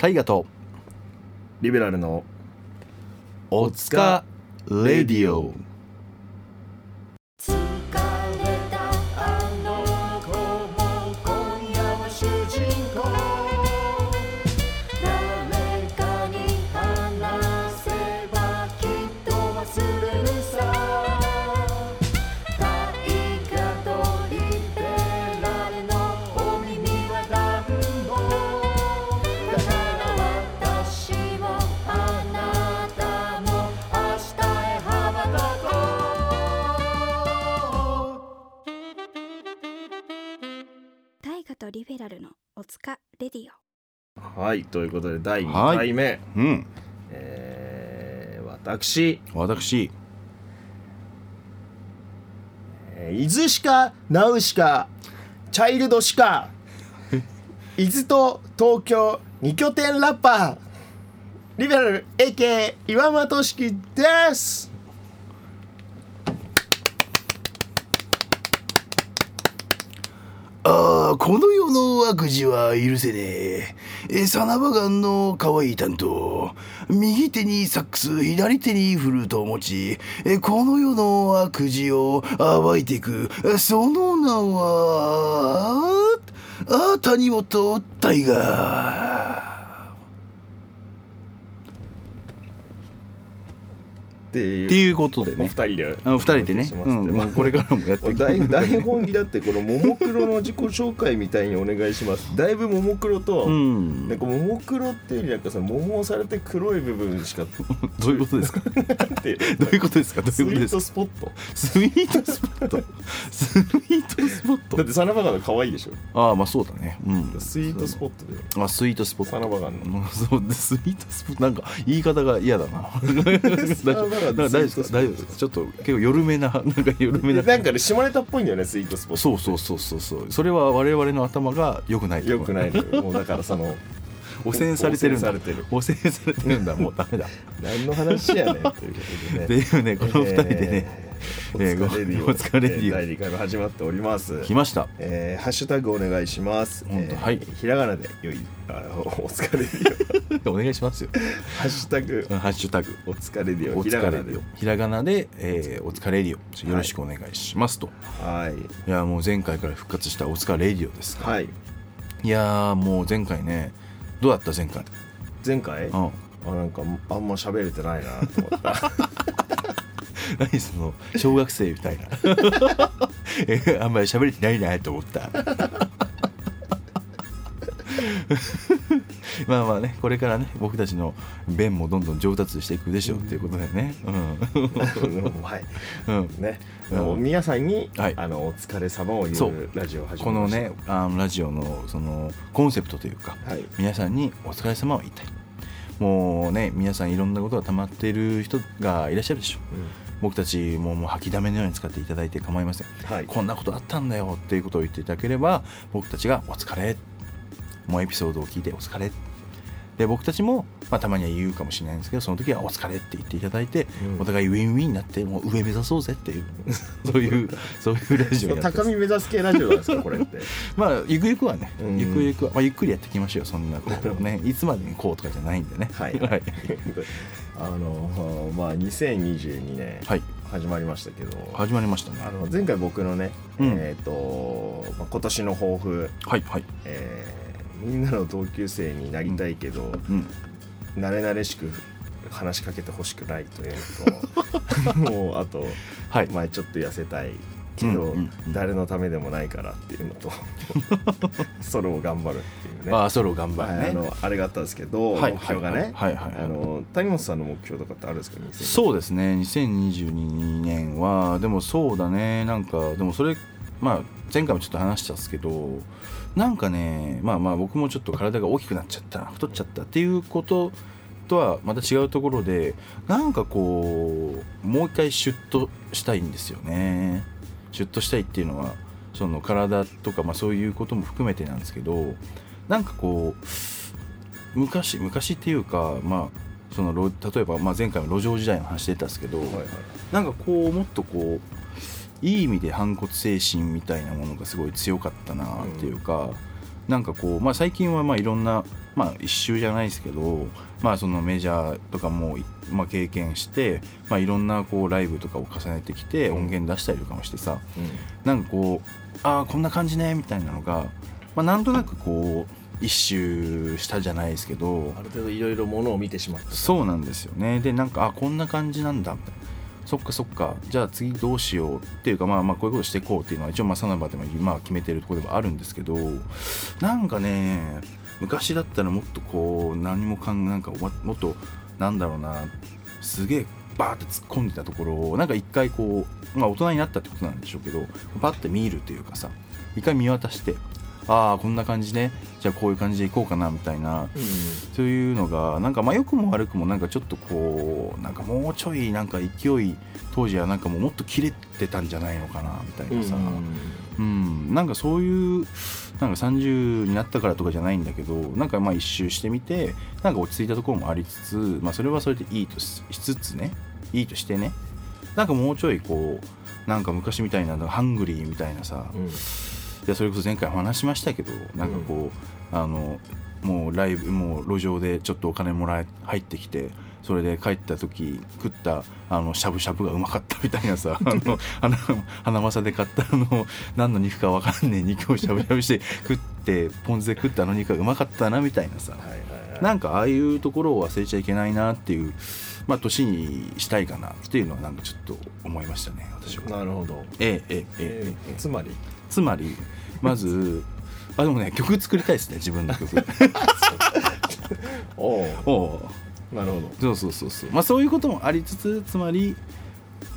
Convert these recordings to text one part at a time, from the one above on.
大河とリベラルのおつかレディオ。ということで第2はい。回目、うん。えー私、私。えー伊豆しかナウシカチャイルドしか 伊豆と東京二拠点ラッパーリベラル AK 岩間俊樹ですこの世の悪事は許せねえ。サナバガンの可愛い担当。右手にサックス、左手にフルートを持ち、この世の悪事を暴いていく。その名は、あ、谷本大河。っていう。っていうことでね。人で。あの二人でね。うん、もうこれからもやっていく。台台本にだってこのももクロの自己紹介みたいにお願いします。だいぶももクロと、うん。なんかももクロっていうよりなんかさ桃をされて黒い部分し か。どういうことですか？どってう。いうことですか？どうスイーいうことですか？トスポット。スイートスポット？スイートスポット？だってサナバガンの可愛いでしょ。ああまあそうだね。うん。スイートスポットであスイートスポット。サナバガンの。う んそうでスイートスポット。なんか言い方が嫌だな大丈夫バガン大丈夫ですか？大丈夫ですか？ちょっと結構緩めな なんか緩めな。なんかね下ネタっぽいんだよねスイートスポットそうそうそうそうそう。それは我々の頭が良くないよくないもうだからその 汚染されてるんだ。汚染されてる。んだ。もうダメだ。何の話やねんということってでね。いうねこの二人でね、えー。おえー疲れディオお疲れディオえー第2回目始まっております。来ました。えーハッシュタグお願いします。えー本当はい。ひらがなでよい、あのお疲れディ お願いしますよ。オ。ハッシュタグ。ハッシュタグ。お疲れディオ。おひらがなで。疲れディ。オひらがなで、えーお疲れレディオよろしくお願いしますと、はい。い、やもう前回から復活したお疲れレディオですか、はい。い、やーもう前回ねどうだった前回？前回、うん。あなんかあんま喋れてないなと思った。何その小学生みたいな。えあんまり喋れてないなと思った。まあまあねこれからね僕たちの弁もどんどん上達していくでしょうっていうことでね。はい。うん、うん、ね。うん。もう皆さんに、はい。あのお疲れ様を言そう。うラジオを始このめました。ねあのラジオのそのコンセプトというかはい。皆さんにお疲れ様を言いたい。もうね皆さんいろんなことが溜まっている人がいらっしゃるでしょ僕たちももう吐きだめのように使っていただいて構いません。はい。こんなことあったんだよっていうことを言っていただければ僕たちがお疲れ。もうエピソードを聞いてお疲れで僕たちも、まあ、たまには言うかもしれないんですけどその時はお疲れって言っていただいて、うん。お互いウィンウィンになってもう上目指そうぜっていうそういうそういうラジオ高み目指す系ラジオなんですかこれって。まあゆくゆくはね、うん。ゆくゆくは、まあ、ゆっくりやっていきましょうそんなこうね。いつまでにこうとかじゃないんでね。はい。はい、あのまあ2022年はい。始まりましたけど。始まりましたね。あの前回僕のね、うん。えっ、と、まあ、今年の抱負、はいはい。えーみんなの同級生になりたいけど、うん。慣れ慣れしく話しかけてほしくないというのと もうあと、はい。前ちょっと痩せたいけど、うんうんうん。誰のためでもないからっていうのと ソロを頑張るっていうね。ああソロ頑張るね、はいあのあれがあったんですけど、はい目標がね、はいはいはい。あの谷本さんの目標とかってあるんですか？2022そうですね2022年は。でもそうだね。なんかでもそれまあ前回もちょっと話したんですけどなんかねまあまあ僕もちょっと体が大きくなっちゃった太っちゃったっていうこととはまた違うところでなんかこうもう一回シュッとしたいんですよね。シュッとしたいっていうのはその体とか、まあ、そういうことも含めてなんですけどなんかこう昔昔っていうかまあその路例えば、まあ、前回の路上時代の話出たんですけど、はいはい。なんかこうもっとこういい意味で反骨精神みたいなものがすごい強かったなっていうか、なんかこう、まあ、最近はまあいろんなまあ一周じゃないですけどまあそのメジャーとかも、まあ、経験して、まあ、いろんなこうライブとかを重ねてきて音源出したりとかもしてさなんかこうああこんな感じねみたいなのが、まあ、なんとなくこう一周したじゃないですけどある程度いろいろものを見てしまったそうなんですよね。でなんかあこんな感じなんだみたいなそっかそっか。じゃあ次どうしようっていうかまあまあこういうことしていこうっていうのは一応まあサナバでもまあ決めてるところではあるんですけどなんかね昔だったらもっとこう何もかんなんかももっとなんだろうなすげえバーって突っ込んでたところをなんか一回こうまあ大人になったってことなんでしょうけどパッて見るというかさ一回見渡してああこんな感じね。じゃあこういう感じでいこうかなみたいな。そういうのがなんかまあ良くも悪くもなんかちょっとこうなんかもうちょいなんか勢い当時はなんかもうもっと切れてたんじゃないのかなみたいなさ、うん。なんかそういうなんか30になったからとかじゃないんだけどなんかまあ一周してみてなんか落ち着いたところもありつつ、まあ、それはそれでいいとししつつね。いいとしてね。なんかもうちょいこうなんか昔みたいなハングリーみたいなさ、でそれこそ前回お話しましたけどなんかこう、あのもうライブもう路上でちょっとお金もらえ入ってきてそれで帰った時食ったあのしゃぶしゃぶがうまかったみたいなさあの花花正で買ったあの何の肉か分かんねえ肉をしゃぶしゃぶして食ってポン酢で食ったあの肉がうまかったなみたいなさ。はいはいはい。なんかああいうところを忘れちゃいけないなっていうまあ年にしたいかなっていうのはなんかちょっと思いましたね私は。なるほど。ええええええ。えーつまり？つまりまずあでもね曲作りたいですね自分の曲。おおなるほど。そうそうそうそう。まあそういうこともありつつつまり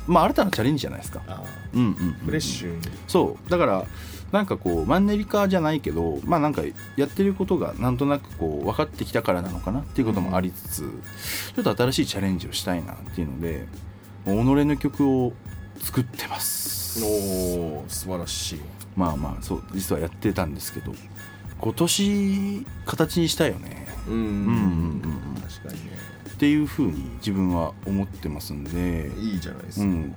まあ新たなチャレンジじゃないですか。あうんうん、うん、フレッシュに。そう。だからなんかこうマンネリ化じゃないけどまあなんかやってることがなんとなくこう分かってきたからなのかなっていうこともありつつ、ちょっと新しいチャレンジをしたいなっていうので己の曲を作ってます。おお素晴らしいまあまあそう実はやってたんですけど今年形にしたいよね。うん。うんうんうんうん。確かにね。っていうふうに自分は思ってますんで、いいじゃないですか、うん、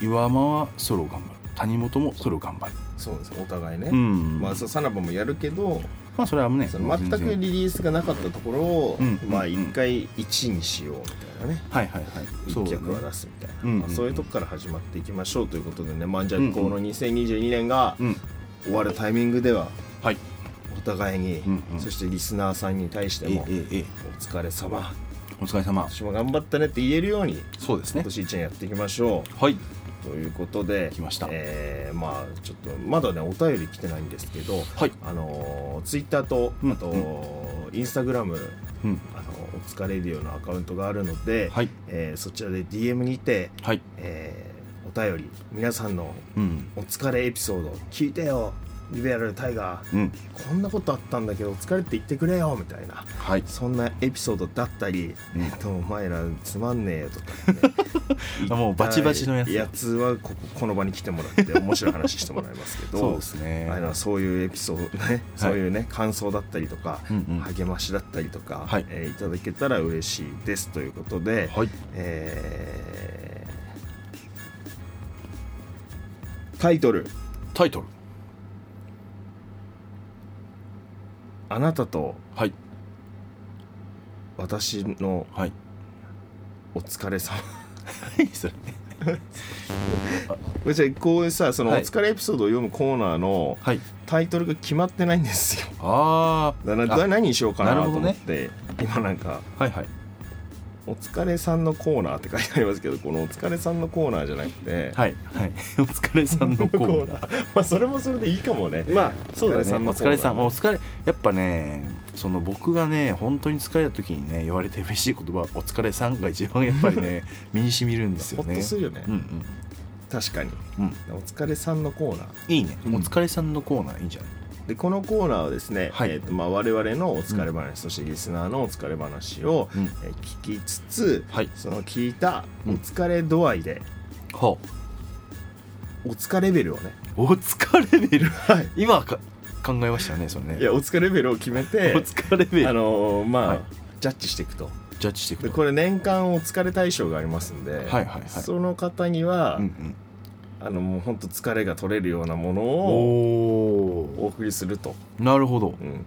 岩間はソロ頑張る。谷本もソロ頑張る、そうです。お互いね、うん。まあそうサナバもやるけどまあそれはね全くリリースがなかったところを、うん。まあうん。一回1にしようみたいなね。はいはいはい。一そうだ曲はね出すみたいな、うんうんまあ、そういうとこから始まっていきましょうということでね。まあじゃあこの2022年がうん。終わるタイミングでははい。お互いに、そしてリスナーさんに対してもお疲れ様。お疲れ様。今年も頑張ったねって言えるようにそうですね。今年1年やっていきましょう。はいということで来ました。えーまあちょっとまだねお便り来てないんですけどはい。あのツイッター Twitter とうんあと、インスタグラムうん。あのおつかレディオのアカウントがあるので、はい。えーそちらで DM にて、はい。えーお便り皆さんのうん。お疲れエピソード聞いてよリベラルタイガー。うん。こんなことあったんだけどお疲れって言ってくれよみたいな。はい。そんなエピソードだったり、うん。えっとお前らつまんねえよとか、ね。あ もうバチバチのやつ。やつはこここの場に来てもらって面白い話してもらいますけど。そうですね。あのそういうエピソードね、そういうね感想だったりとか、うんうん。励ましだったりとか、はい。えーいただけたら嬉しいですということで、はい。えータイトル。タイトル「あなたとはい。私のはい。お疲れ様。何それ」こ れじゃあこういうさそのおはい。疲れエピソードを読むコーナーのはい。タイトルが決まってないんですよ。ああだから何にしようかなとなるほどね。思って、今なんか。はいはい「お疲れさんのコーナー」って書いてありますけどこの「お疲れさんのコーナー」じゃなくて、はいはい。お疲れさんのコーナー。まあそれもそれでいいかもね。まあそうだね。お疲れさんのお疲れやっぱねその僕がね本当に疲れた時にね言われて嬉しい言葉お疲れさんが一番やっぱりね 身にしみるんですよほねっとするよね、うん確かに。うんうん。お疲れさんのコーナー。いいね、うん。お疲れさんのコーナーいいんじゃない？でこのコーナーはですね、はい。えーとまあ、我々のお疲れ話、そしてリスナーのお疲れ話を、うん。えー聞きつつ、はい。その聞いたうん。お疲れ度合いで、はお疲れレベルをね、お疲れレベル？はい、今か考えましたねそれね。いやお疲れレベルを決めて お疲れレベル。あのーまあ、はい。ジャッジしていくと。ジャッジしていくと。でこれ年間お疲れ大賞がありますんで、はいはいはい。その方には、うんうんあのもう本当疲れが取れるようなものおをおお送りすると、なるほど。うん、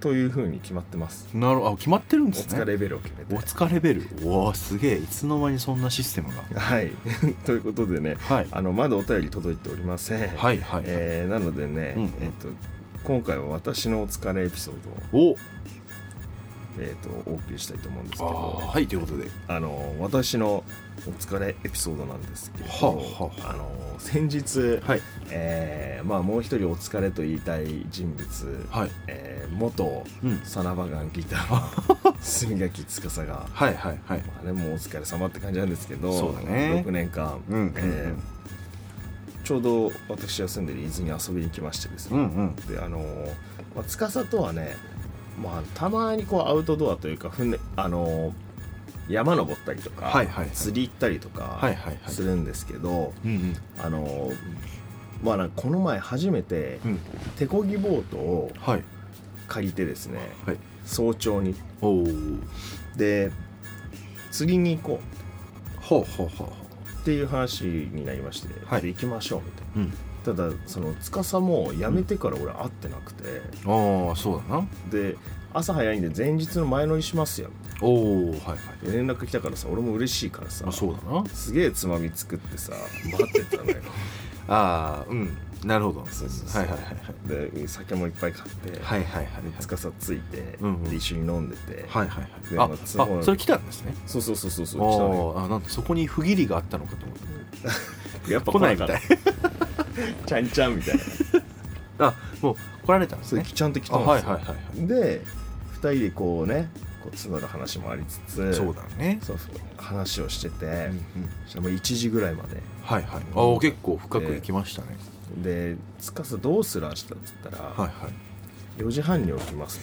というふうに決まってます。なるあ決まってるんおですね。疲れレベルを決めて。お疲れレベル。おおすげえ。いつの間にそんなシステムが。はい。ということでねはい。あのまだお便り届いておりません。はいはい、えーなのでね、うんうん。えっと今回は私のお疲れエピソードを、おえっとお送りしたいと思うんですけあどーはいということで。あの私のお疲れエピソードなんですけど、はあはあ。あの先日、はい。えーまあ、もう一人お疲れと言いたい人物、はい。えー元うん。サナバガンギター墨垣 司が、はいはいはい。まあね、もうお疲れ様って感じなんですけどそうだね。6年間、うんうんうん。えーちょうど私が住んでる伊豆に遊びに来ましてですね、うんうん。であのまあ、司とはね、まあ、たまにこうアウトドアというか船あの山登ったりとか、はいはいはい。釣り行ったりとかするんですけど、あのまあこの前初めてうん。手漕ぎボートをはい。借りてですねはい。早朝に。で釣りに行こほうほうほうほう。っていう話になりまして、はい。で行きましょうみたいな。ううんただその司も辞めてから俺会ってなくて、ああそうだな。で朝早いんで前日の前乗りしますよ。おおはいはい。で連絡来たからさ俺も嬉しいからさあそうだな。すげえつまみ作ってさ待ってたのよ。ああうん。なるほど。そうそうそう。はいはいはい。で酒もいっぱい買って、はいはいはいはい。で司ついて、うんうん。で一緒に飲んでて、はいはいはい。であまあそのあそれ来たんですね。そうそうそうそうそう来たのよ。あーあなんてそこに不義理があったのかと思って やっぱ来ないみたいちゃんちゃんみたいな。あもう来られたんですね。ちゃんと来あたんですよ、はいはいはいはい。で2人でこうねこう募る話もありつつそうだね。そう話をしてて、うんうん。もう1時ぐらいまで。はいはい。あー結構深く行きましたね。で「つかさどうする明日」っつったら、はいはい。4時半に起きます。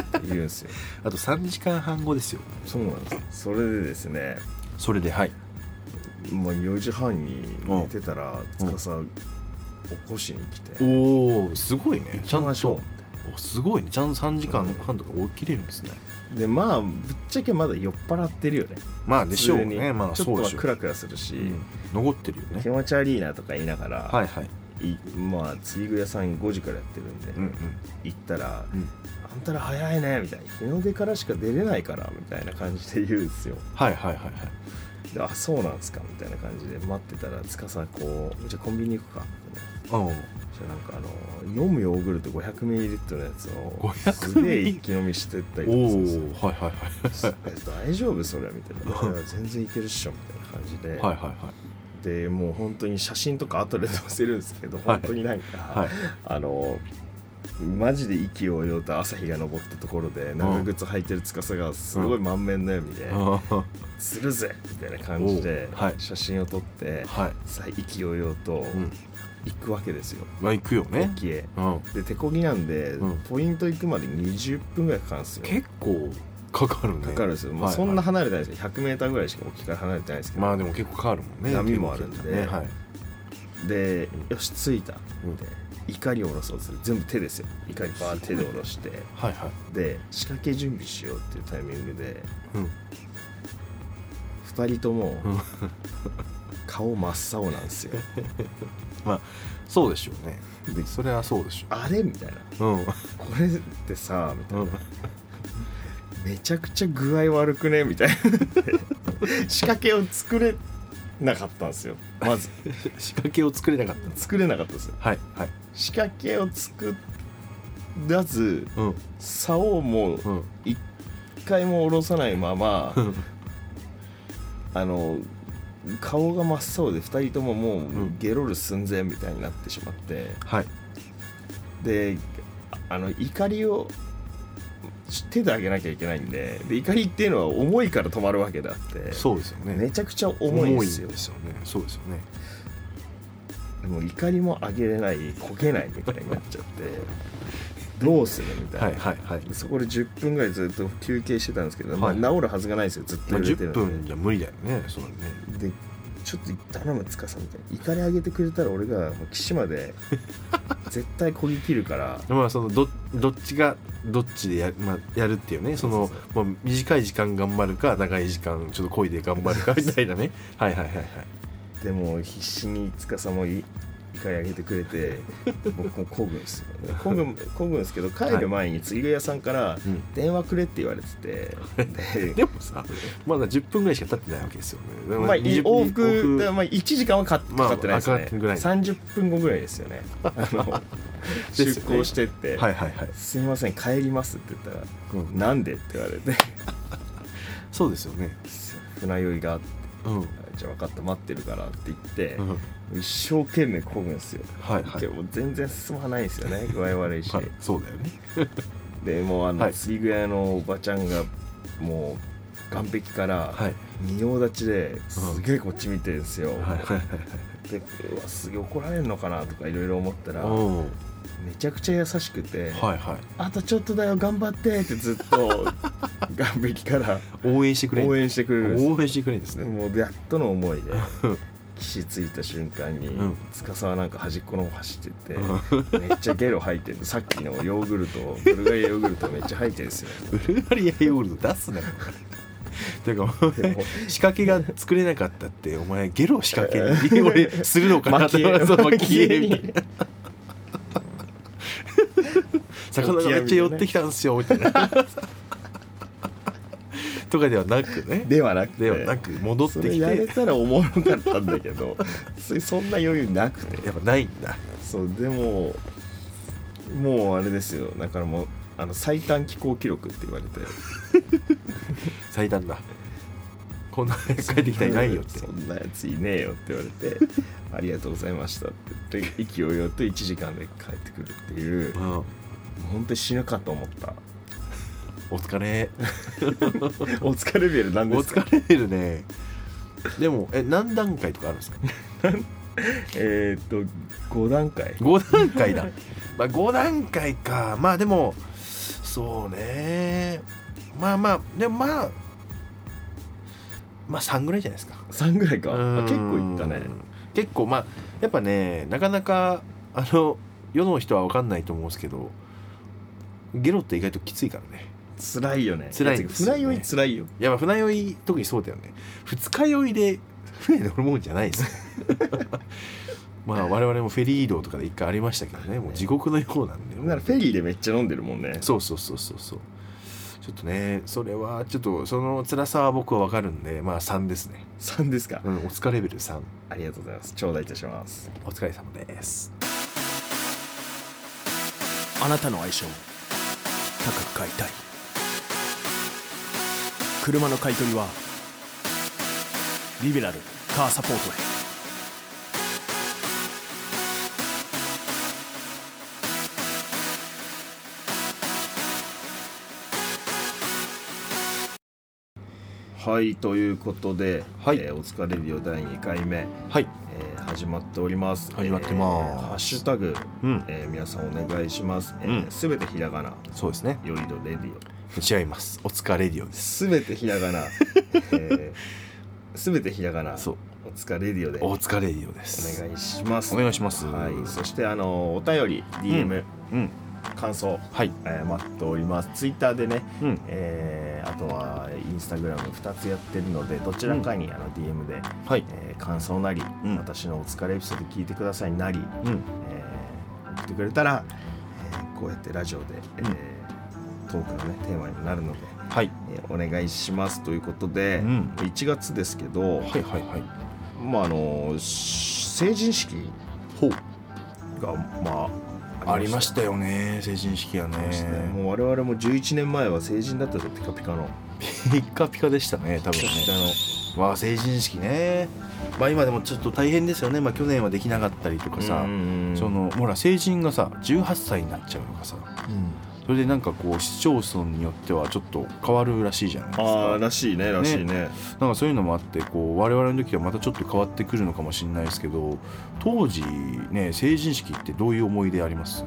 って言うんですよ。あと3時間半後ですよ。そうなんです。それでですねそれではい。もう4時半に寝てたらつかさ起こしに来て。おおすごいね。行ちゃんとおすごいね。ちゃんと3時間半とか起きれるんですね。でまあぶっちゃけまだ酔っ払ってるよね。まあでしょうね。まあちょっとはクラクラするし、うん。残ってるよね。気持ち悪いなとか言いながら、はいはい。いまあ釣り具屋さん5時からやってるんで、うんうん。行ったら、うんあんたら早いねみたいな。日の出からしか出れないからみたいな感じで言うんですよ。はいはいはいはい。であそうなんすかみたいな感じで待ってたらつかさこうじゃあコンビニ行くかってねあそしたらなんかあの飲むヨーグルト 500ml のやつを500すげえ一気飲みしてったりおとかおはいはいはい。え大丈夫それ？みたいな「いや全然いけるっしょ」みたいな感じで、はいはいはい。でもう本当に写真とか後で載せるんですけど、はい。本当になんか、はい。あのマジで意気揚々と朝日が昇ったところで長靴履いてる司がすごい満面の笑みであー「するぜ!」みたいな感じで写真を撮ってはい。さあ意気揚々とうん行くわけですよ。まあ行くよね。沖へ。うん。で手漕ぎなんで、うん。ポイント行くまで20分ぐらいかかるんですよ。結構かかるね。かかるんですよ、まあ、そんな離れてないですよ。100m ぐらいしか沖から離れてないですけど、まあでも結構かかるもんね。波もあるんで。ね。はい。でよし着いた、うん。で怒りを下ろそうとする。全部手ですよ。怒りバーッ手で下ろして。はいはい。で仕掛け準備しようっていうタイミングでうん。2人ともうん。顔真っ青なんですよ まあそうでしょうね。でそれはそうでしあれ？みたいな。ょううん。これってさみたいな、うん。めちゃくちゃ具合悪くね？みたいな。仕掛けを作れなかったんですよ。まず。仕掛けを作れなかった。作れなかったですよ。はいはい。仕掛けを作らずうん。竿もうん。一回も下ろさないままうん。あの顔が真っ青で2人とももううん。ゲロる寸前みたいになってしまって。はい。であの怒りを手で上げなきゃいけないんでで怒りっていうのは重いから止まるわけであってそうですよね。めちゃくちゃ重いんですよ。重いんですよね。そうですよね。でも怒りも上げれないこけないみたいになっちゃってどうするみたいな、はいはいはい。でそこで10分ぐらいずっと休憩してたんですけど、はい。まあ、治るはずがないですよ。ずっとまあ10揺れてるんで。分じゃ無理だよねそれね。でちょっと頼むつかさみたいな怒り上げてくれたら俺が岸まで 絶対こぎ切るから。まあそのどどっちがどっちでや,、まあ、やるっていうね。そのそう短い時間頑張るか長い時間ちょっと漕いで頑張るかみたいなね。はいはいはいはい。でも必死につかさもい回あげてくれて 僕もこぐんですよ。ねこぐんこぐんですけど帰る前に釣り具屋さんからうん。電話くれって言われてて。ででもさまだ10分ぐらいしか経ってないわけですよね。まあ、い20往復でまあ、1時間はかかってないですね、かかってぐらい30分後ぐらいですよね。あの出航してって、はいはいはい、すいません帰ります」って言ったら「うんなんで?」って言われて。そうですよね。船酔いがあって。うん、じゃあ分かった待ってるからって言って、うん一生懸命こぐんですよ、はいはい。でも全然進まないんですよね 具合悪いし、はい、そうだよね。でもうあの、はい。釣り具屋のおばちゃんがもう岸壁からはい。仁王立ちですげえこっち見てるんですよ、はいはいはいでうわすげえ怒られるのかなとかいろいろ思ったらはいおめちゃくちゃ優しくて、はいはい。あとちょっとだよ頑張ってってずっと 岸壁から応援してくれ応援してくれる応援してくれるんですね。もうやっとの思いで岸着いた瞬間に、うん。司はなんか端っこの方走ってって、うめっちゃゲロ吐いてるさっきのヨーグルトブルガリアヨーグルトめっちゃ吐いてるんですよ。ブルガリアヨーグルト出すね。てか仕掛けが作れなかったってお前ゲロ仕掛けに俺 するのかなと蒔絵そう蒔蒔絵に絵みたいな魚がめっちゃ寄ってきたんですよみたいな。とかではなくね。ではなくて。ではなく戻ってそれきてやれたらおもろかったんだけど そんな余裕なくて。やっぱないんだ。そうでももうあれですよ。だからもうあの最短飛行記録って言われて。最短だ。こんな帰ってきたらいないよって。そんなやついねえよって言われてありがとうございましたって。言って勢いよと1時間で帰ってくるっていう。うん本当に死ぬかと思った。お疲れ。お疲れレベルなですか？疲れるね。でもえ何段階とかあるんですか？えーっと5段階。5段階だ。まあ5段階か。まあでもそうね。まあまあでもまあまあ3ぐらいじゃないですか。3ぐらいか。うん。あ結構いったね。結構まあやっぱねなかなかあの世の人は分かんないと思うんですけどゲロって意外ときついからね。辛いよね。辛いんですよね船酔い辛いよ。いやまあ船酔い特にそうだよね。二日酔いで船乗るもんじゃないですよ まあ我々もフェリー移動とかで一回ありましたけどね。もう地獄のようなんで。ならフェリーでめっちゃ飲んでるもんね。そうそうそうそうそう。ちょっとねそれはちょっとその辛さは僕は分かるんでまあ3ですね、3ですか。うん、お疲れレベル3ありがとうございます。頂戴いたします。お疲れ様です。あなたの愛車を高く買いたい。車の買い取りはリベラルカーサポートへ。はいということで、はい。えーお疲れレディオ第2回目、はい。えー始まっております。始まってます。えーハッシュタグ、うん。えー皆さんお願いします。すべ、えうんー全てひらがな。そうですね。よいどレディ違います。お疲れレディオです。オすべてひらがな。すべ、全てひらがな。そう。お疲れレディオで。おお疲れレディオです。願いします。お願いします。はい、そしてあのお便り DM、うん感想、はい。えー待っております。ツイッターでね、うん。えーあとはインスタグラム2つやってるのでどちらかにあの DM で、はい。えー感想なり、うん。私のお疲れエピソード聞いてくださいなり、うん。えー送ってくれたら、えーこうやってラジオで、えートークのねテーマになるので、はい。えーお願いしますということで、うん。1月ですけど、はいはいはい。まああのし成人式がまあありましたよね成人式はね。もう我々も11年前は成人だったぞピカピカの。ピッカピカでしたね多分ね。の。わあ成人式ね。まあ今でもちょっと大変ですよね。まあ去年はできなかったりとかさ、うんそのほら成人がさ18歳になっちゃうとかさそれでなんかこう市町村によってはちょっと変わるらしいじゃないですあか。あらしいねらしいね。なんかそういうのもあってこう我々の時はまたちょっと変わってくるのかもしれないですけど当時ね成人式ってどういう思い出あります？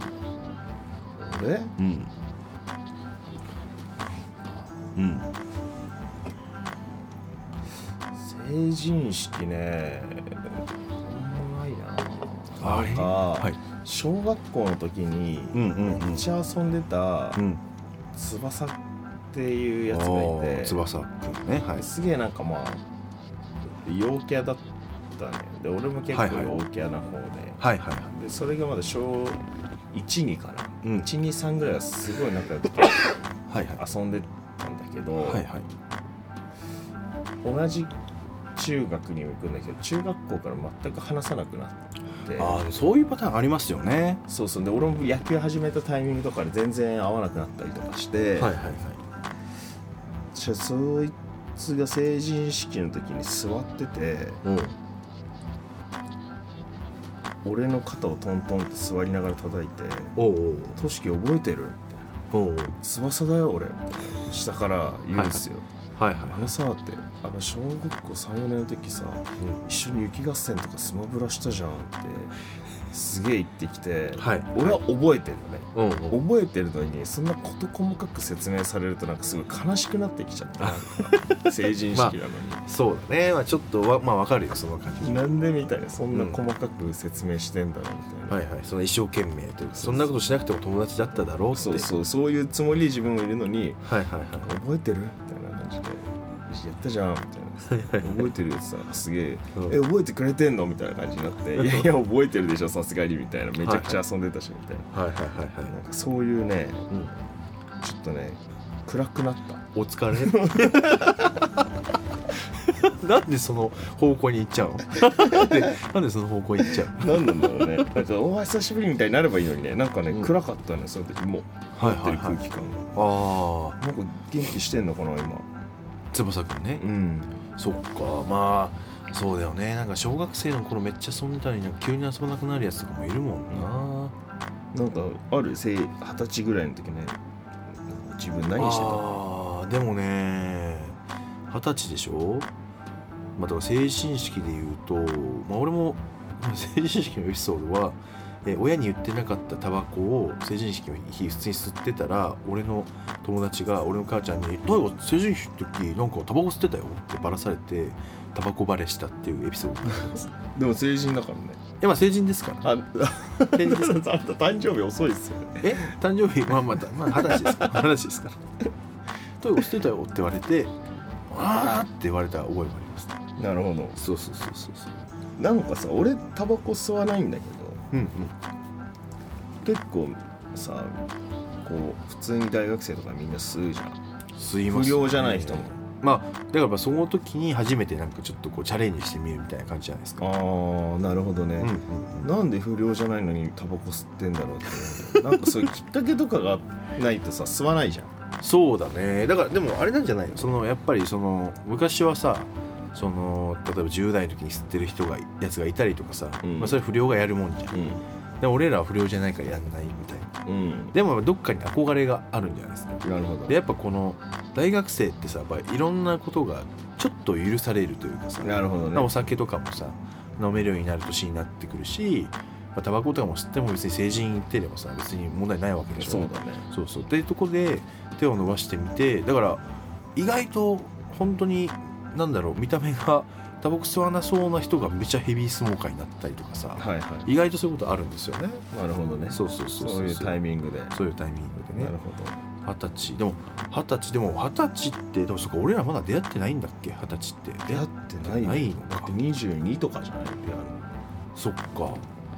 え？うん。うん。成人式ねあんまないな。あれ？はい小学校の時にめっちゃ遊んでたうん。翼っていうやつがいて。翼くんね。はい。すげえなんかまあ陽キャだったねで俺も結構陽キャな方で,、はいはいでそれがまだ小12かな、うん。123ぐらいはすごい仲良くて はいはい。遊んでたんだけど、はいはい。同じ中学にも行くんだけど中学校から全く話さなくなって。ああそういうパターンありますよね。そうそう。で俺も野球始めたタイミングとかで全然合わなくなったりとかして、はいはいはい。じゃあそいつが成人式の時に座っててうん。俺の肩をトントンって座りながら叩いておうおう「トシキ覚えてる?」おうおう。翼だよ俺」下から言うんですよ、はいはいあのさってあの小学校34年の時さ、一緒に雪合戦とかスマブラしたじゃんってすげえ言ってきて、はい。俺は覚えてるのね、うんうん。覚えてるのにそんな事細かく説明されるとなんかすごい悲しくなってきちゃってなんか成人式なのに、そうだね。まあちょっとわまあわかるよその感じ。なんでみたいなそんな細かく説明してんだろうみたいな、はいはい。その一生懸命というかそんなことしなくても友達だっただろうって。そうそうそう。いうつもりで自分もいるのにはいはいはい。覚えてるみたいな感じでやったじゃんみたいな。覚えてるよってさすげえ、うん。え覚えてくれてんの？みたいな。感じになっていやいや覚えてるでしょさすがに。みたいな。めちゃくちゃ遊んでたしみたいな、はいはいはいはい。なんかそういうねうん。ちょっとね暗くなった。お疲れ。なんでその方向に行っちゃうの？なんでその方向に行っちゃうの？何なんだろうね。なんかお久しぶりみたいになればいいのにね。なんかね、うん。暗かったねその時。もうはい持っていはい空気感が、ああなんか元気してんのかな今翼くんね。うん。そっか。まあそうだよね。なんか小学生の頃めっちゃ遊んでたのになんか急に遊ばなくなるやつとかもいるもんな。なんかあるせい二十歳ぐらいの時ね自分何してた？あーでもね二十歳でしょ？まあだから成人式で言うと、まあ、俺もまあ成人式のエピソードはえ親に言ってなかったタバコを成人式の日普通に吸ってたら俺の友達が俺の母ちゃんに「大悟成人式の時なんかタバコ吸ってたよ」ってバラされてタバコバレしたっていうエピソード。がありますいでも成人だからね。やまあ成人ですからあ成人ですあんた誕生日遅いっすよね。え？誕生日？まあまあまあ二十歳ですか。ら二十歳ですから「トイレ捨てたよ」って言われて「ああ」って言われた覚えもありますなるほど。そうそうそうそうそう。なんかさ俺タバコ吸わないんだけどうんうん。結構さこう普通に大学生とかみんな吸うじゃん。吸います不良じゃない人も。まあだからまあその時に初めてなんかちょっとこうチャレンジしてみるみたいな感じじゃないですか。あーなるほどね、うんうんなんで不良じゃないのにタバコ吸ってんだろうってなんかそういうきっかけとかがないとさ吸わないじゃん。そうだね。だからでもあれなんじゃないの？そのやっぱりその昔はさその例えば10代の時に吸ってる人がやつがいたりとかさ、うん。まあ、それ不良がやるもんじゃん、でも俺らは不良じゃないからやんないみたいな。うん。でもどっかに憧れがあるんじゃないですか。なるほど。でやっぱこの大学生ってさやっぱいろんなことがちょっと許されるというかさ、なるほどね。まあお酒とかもさ飲めるようになる年になってくるし、まあ、タバコとかも吸っても別に成人行ってればさ別に問題ないわけでしょ。そうだね。そうそう。っていうところで手を伸ばしてみてだから意外と本当になんだろう見た目がタバコ吸わなそうな人がめちゃヘビースモーカーになったりとかさ、はいはい。意外とそういうことあるんですよね。なるほどね。そうそうそうそういうタイミングで。そういうタイミングでね。なるほど。二十歳。でも二十歳でも二十歳ってでもそっか俺らまだ出会ってないんだっけ？二十歳って。出会ってないよ。ないのか。だって22とかじゃない？出会うの。そっか。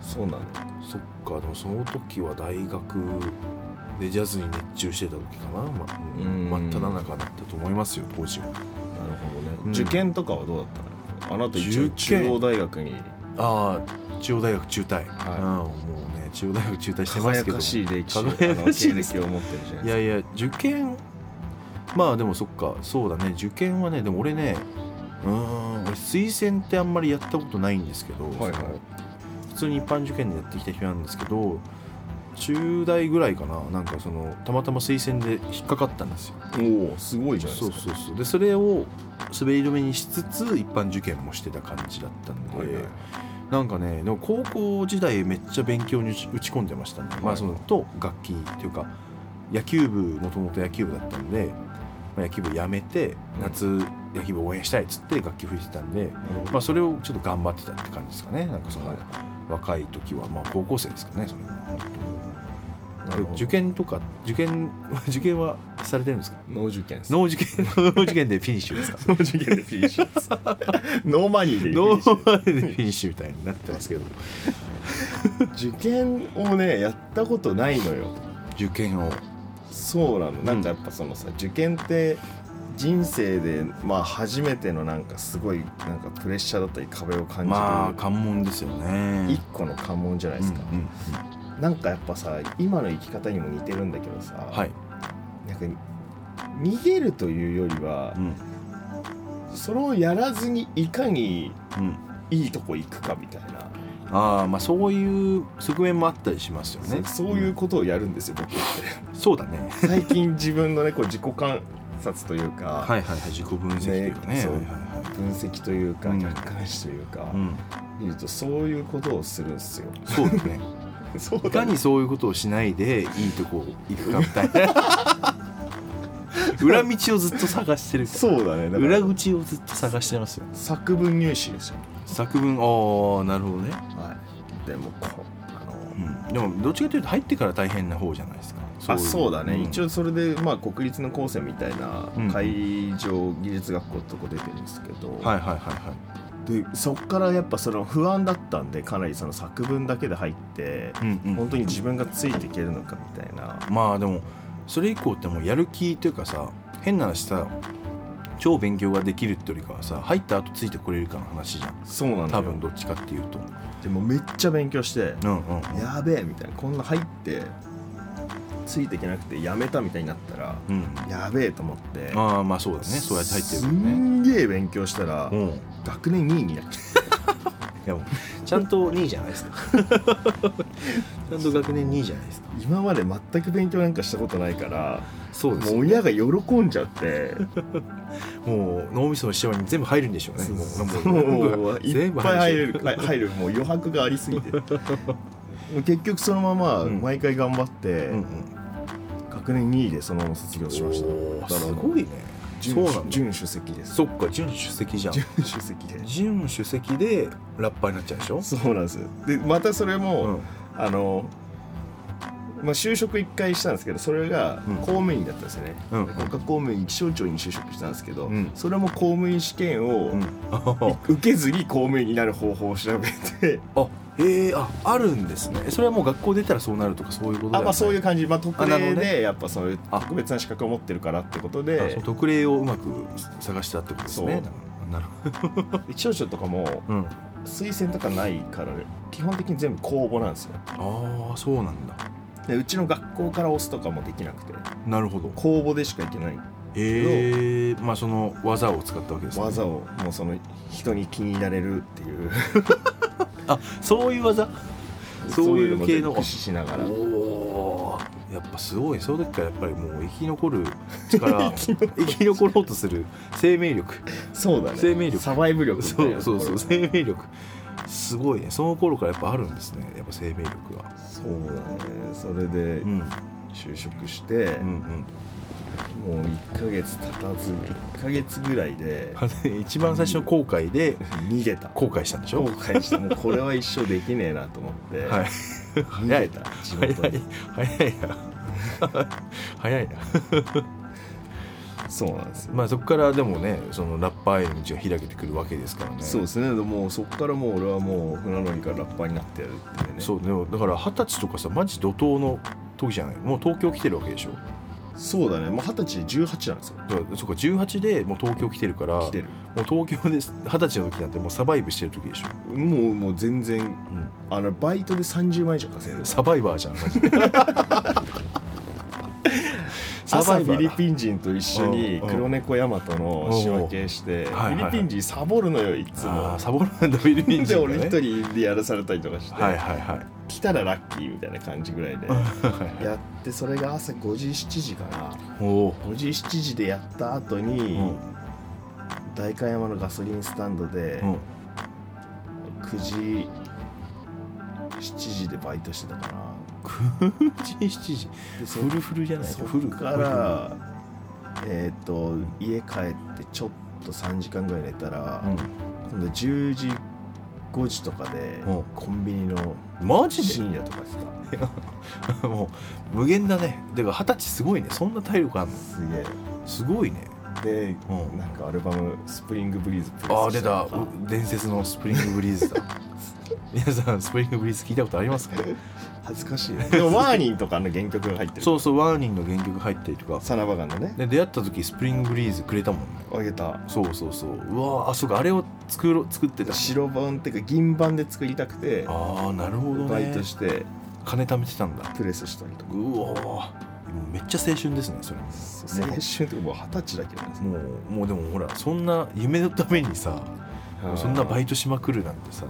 そうなのそっか。でもその時は大学でジャズに熱中してた時かな、まあうん。真っ只中だったと思いますよ当時はどね、うん。受験とかはどうだったの？あなた一応中央大学に。ああ中央大学中退、はい。うん、もうね中央大学中退してますけど。輝かしい歴史輝かしい歴を持ってるじゃないいやいや受験まあでもそっかそうだね。受験はねでも俺ねうーん俺推薦ってあんまりやったことないんですけど、はいはい。普通に一般受験でやってきた人なんですけど中大ぐらいかな。なんかそのたまたま推薦で引っかかったんですよ。おおすごいじゃないですか。そうそうそう。でそれを滑り止めにしつつ一般受験もしてた感じだったんで、はいはい。なんかねでも高校時代めっちゃ勉強に打ち込んでましたね、まあそのと楽器っていうか野球部もともと野球部だったんで、まあ、野球部辞めて夏野球部応援したいっつって楽器吹いてたんで、まあ、それをちょっと頑張ってたって感じですかね。なんかその若い時はまあ高校生ですかねそれ。受験とか受験 受験はされてるんですか？ノー受験です。ノー受験。ノー受験でフィニッシュですか？ノー受験でフィニッシュです。no money でフィノニッシュ。ーマネでフィニッシュみたいになってますけど。受験をねやったことないのよ。受験を。そうなの。なんかやっぱそのさ、受験って人生でまあ初めてのなんかすごいなんかプレッシャーだったり壁を感じる、まあ関門ですよね。一個の関門じゃないですか、うんうんなんかやっぱさ今の生き方にも似てるんだけどさ、はい、なんか逃げるというよりはう、ん。それをやらずにいかにうん、いいとこ行くかみたいな、ああまあそういう側面もあったりしますよね。そそういうことをやるんですよ僕って。そうだね。最近自分のねこう自己観察というか、はいはいはい。自己分析というかね。ねそう分析というかうん。客観視というか、うん、とそういうことをするんですよ。そうだね。そういかにそういうことをしないでいいとこ行くかみたいな。裏道をずっと探してるそうだね。裏口をずっと探してますよ。作文入試ですよ。作文ああなるほどね、はい、でもこあのうん、でもどっちかというと入ってから大変な方じゃないですかあそうだね、ん。一応それで、まあ、国立の高専みたいなうん海上技術学校ってとこ出てるんですけど、はいはいはいはい。でそっからやっぱその不安だったんでかなりその作文だけで入って、うんうん。本当に自分がついていけるのかみたいな。まあでもそれ以降ってもうやる気というかさ変な話さ超勉強ができるってよりかはさ入った後ついてこれるかの話じゃん。そうなんだよ。多分どっちかっていうと。でもめっちゃ勉強してうんうん。やべえみたいな。こんな入ってついていけなくてやめたみたいになったらうん。やべえと思ってああまあそうだね。そうやって入ってるね。んげえ勉強したらうん。い学年2位になっちゃ やもうちゃんと2位じゃないですか。ちゃんと学年2位じゃないですか。う今まで全く勉強なんかしたことないからそうですよもう親が喜んじゃって。もう脳みその下に全部入るんでしょうね。もう全部入れる入る。もう余白がありすぎて結局そのままうん毎回頑張って、うんうん学年2位でそのまま卒業しました。すごいね。準そうなんだ。準首席です。そっか準首席じゃん。準首席で。準首席でラッパーになっちゃうでしょ？そうなんですでまたそれも、うん。あのまあ、就職1回したんですけどそれがうん。公務員だったんですよね、うん。国家公務員気象庁に就職したんですけど、うん。それも公務員試験をうん。受けずに公務員になる方法を調べてあえー、ああるんですね。それはもう学校出たらそうなるとかそういうことあまあそういうう感じ、まあ、特例でやっぱそういうあ。特別な資格を持ってるからってことそでの特例をうまく探したってことですね。なるほ気象庁とかもど、うん、推薦とかないから基本的に全部公募なんですよ。ああそうなんだ。でうちの学校から押すとかもできなくて。なるほど。公募でしかいけないええまあその技を使ったわけですね。技をもうその人に気に入られるっていう。あそういう技？そういう系の？駆使しながら。やっぱすごい。その時からやっぱりもう生き残る力 生き残ろうとする生命力。そうだね。生命力。サバイブ力そうそうそう。生命力。すごいね。その頃からやっぱあるんですね。やっぱ生命力がそうだね。それでうん。就職して、うんうんもう1ヶ月経たず1ヶ月ぐらいで 一番最初の後悔で逃げた。後悔したんでしょ？後悔してもうこれは一生できねえなと思って、はい。逃げた地元早い。に早いな 早いな。そうなんですよ、まあそこからでもねそのラッパーへの道が開けてくるわけですからね。そうですね。でもうそこからもう俺はもう船乗りからラッパーになってやるっていうね。そう。でもだから二十歳とかさマジ怒涛の時じゃない？もう東京来てるわけでしょ？そうだね。もう二十歳で18なんですよ。そっか18でもう東京来てるから来てる。もう東京で二十歳の時なんてもうサバイブしてる時でしょ、もうもう全然うん、あのバイトで30万以上稼いでる。サバイバーじゃんマジで。サ朝バイバーだ。フィリピン人と一緒にうん黒猫ヤマトの仕分けしてフィリピン人サボるのよいつあもーサボるんだフィリピンで人が 俺ね一人でやらされたりとかして、はいはいはい来たらラッキーみたいな感じぐらいで。やってそれが朝5時7時かな。おお5時7時でやった後に、うん。代官山のガソリンスタンドでうん。9時7時でバイトしてたかな。9時7時。フルフルじゃない？そフルっからえっ、と家帰ってちょっと3時間ぐらい寝たら、うん。今度10時5時とかでうん。コンビニのマジで？深夜とかさもう無限だね。だから二十歳すごいね。そんな体力あんの？すげえ。すごいね。で、うん。なんかアルバム「スプリングブリーズ」ああ出た。伝説のスプリングブリーズだ。皆さんスプリングブリーズ聞いたことありますか？恥ずかしいね。でもワーニンとかの原曲が入ってる。そうそうワーニンの原曲入ったりとか。サナバガンのね。で出会った時スプリングブリーズくれたもんね。あげた。そうそうそう。うわーあそうかあれを作ろ作ってた。白版っていうか銀版で作りたくてああなるほどね。バイトして金貯めてたんだ。プレスしたりとか。うわめっちゃ青春ですねそれ青春ってもう二十歳だけどね。もうもうでもほらそんな夢のためにさそんなバイトしまくるなんてさ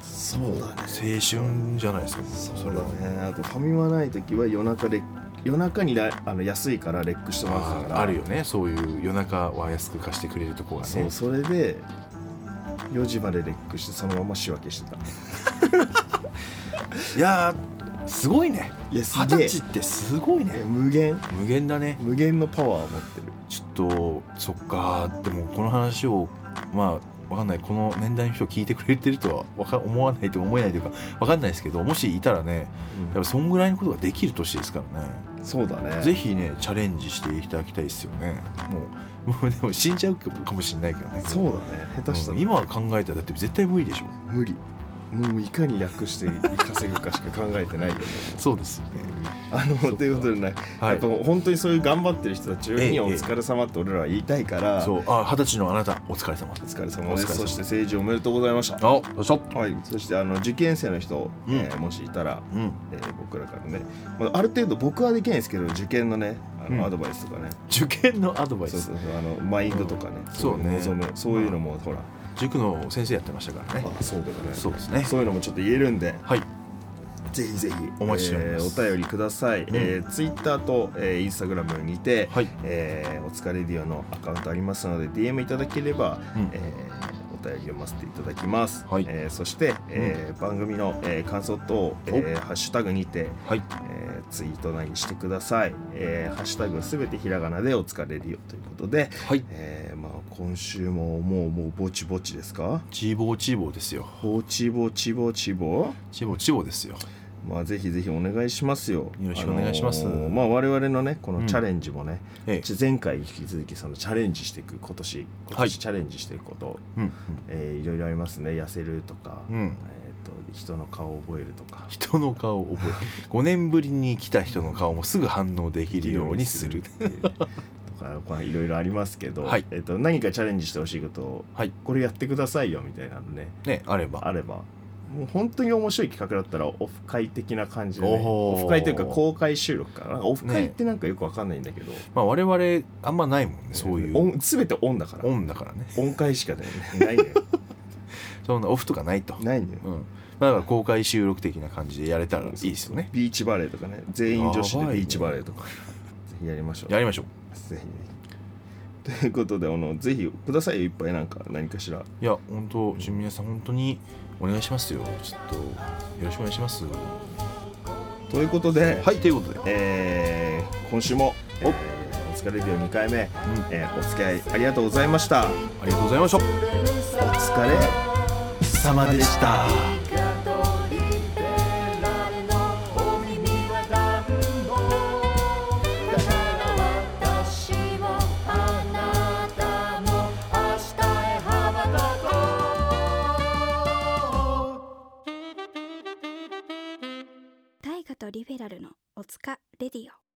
そうだね。青春じゃないですか。そうだね。あとファミマない時は夜中で夜中にラあの安いからレックしてもらってたから。ああるよね。そういう夜中は安く貸してくれるとこがね。そうそれで4時までレックしてそのまま仕分けしてた。いやーすごいね。二十歳ってすごいね。え無限。無限だね。無限のパワーを持ってる。ちょっとそっかでもこの話をまあわかんない。この年代の人聞いてくれてるとはわか思わないと思えないというかわかんないですけどもしいたらねやっぱそんぐらいのことができる年ですからね。そうだね。ぜひねチャレンジしていただきたいですよね。もうもう でも死んじゃうかもしれないけどね。そうだね。下手したら。うん今考えたらだって絶対無理でしょ。無理もういかに楽して稼ぐかしか考えてないよね。そうです。よねあのということでね、はい。やっぱ本当にそういう頑張ってる人たちええにお疲れ様って俺らは言いたいから、そう。あ二十歳のあなたお疲れ様。お疲れ様です。そして政治おめでとうございました。あどうしたはい、そしてあの受験生の人、うん。えーもしいたら、うん。えー僕らからね、まあ、ある程度僕はできないですけど受験のねあの、うん。アドバイスとかね。受験のアドバイス。そうそうそうあのマインドとかね、そうね。望むそういうのも、ほら塾の先生やってましたからね。あそうだよね。そうですね。そういうのもちょっと言えるんで。はい。ぜひぜひ。お待ちしております。えーお便りください、えー、ツイッターと、えー、インスタグラムにて、はい。えーおつかレディオのアカウントありますので DM いただければ、うん。えーお便り読ませていただきます、はい。えーそして、えー番組の、えー感想等、えーハッシュタグにて、はい。えーツイートなりしてください、えーハッシュタグはすべてひらがなでおつかレディオということで、はい。えーまあ、今週ももうもうぼちぼちですか？チーボーチーボーですよ。ぼちぼちぼちぼ。チーボーチーボーですよ。まあぜひぜひお願いしますよ。よろしくお願いします。あのーまあ我々のねこうん。のチャレンジもね、ええ。前回に引き続きそのチャレンジしていく今年今はい。年チャレンジしていくこと、うん。えーいろいろありますね。痩せるとか、うん、人の顔を覚えるとか。人の顔を覚え5 年ぶりに来た人の顔もすぐ反応できるようにする。とかいろいろありますけど、はい。えー、と何かチャレンジしてほしいことをはい。これやってくださいよみたいなのねねあれば。あれば。もう本当に面白い企画だったらオフ会的な感じで、ね、オフ会というか公開収録かな。オフ会ってなんかよくわかんないんだけど、まあ我々あんまないもんねそういう。オン全てオンだから。オンだからね。音階しかねないんだよ。そんなオフとかないと。ないんだよ。うん。まあだから公開収録的な感じでやれたらいいですよね。ビーチバレーとかね。全員女子でビーチバレーとか、ぜひやりましょう。やりましょう。ぜひ。ということであのぜひくださいよいっぱいなんか何かしら。いや本当ジュニアさん本当にお願いしますよ。ちょっとよろしくお願いします。ということで、はいということで。えー今週も、えー。おお疲れディオ2回目、えーお付き合いありがとうございました。ありがとうございました。お疲れ様でしたレディオ。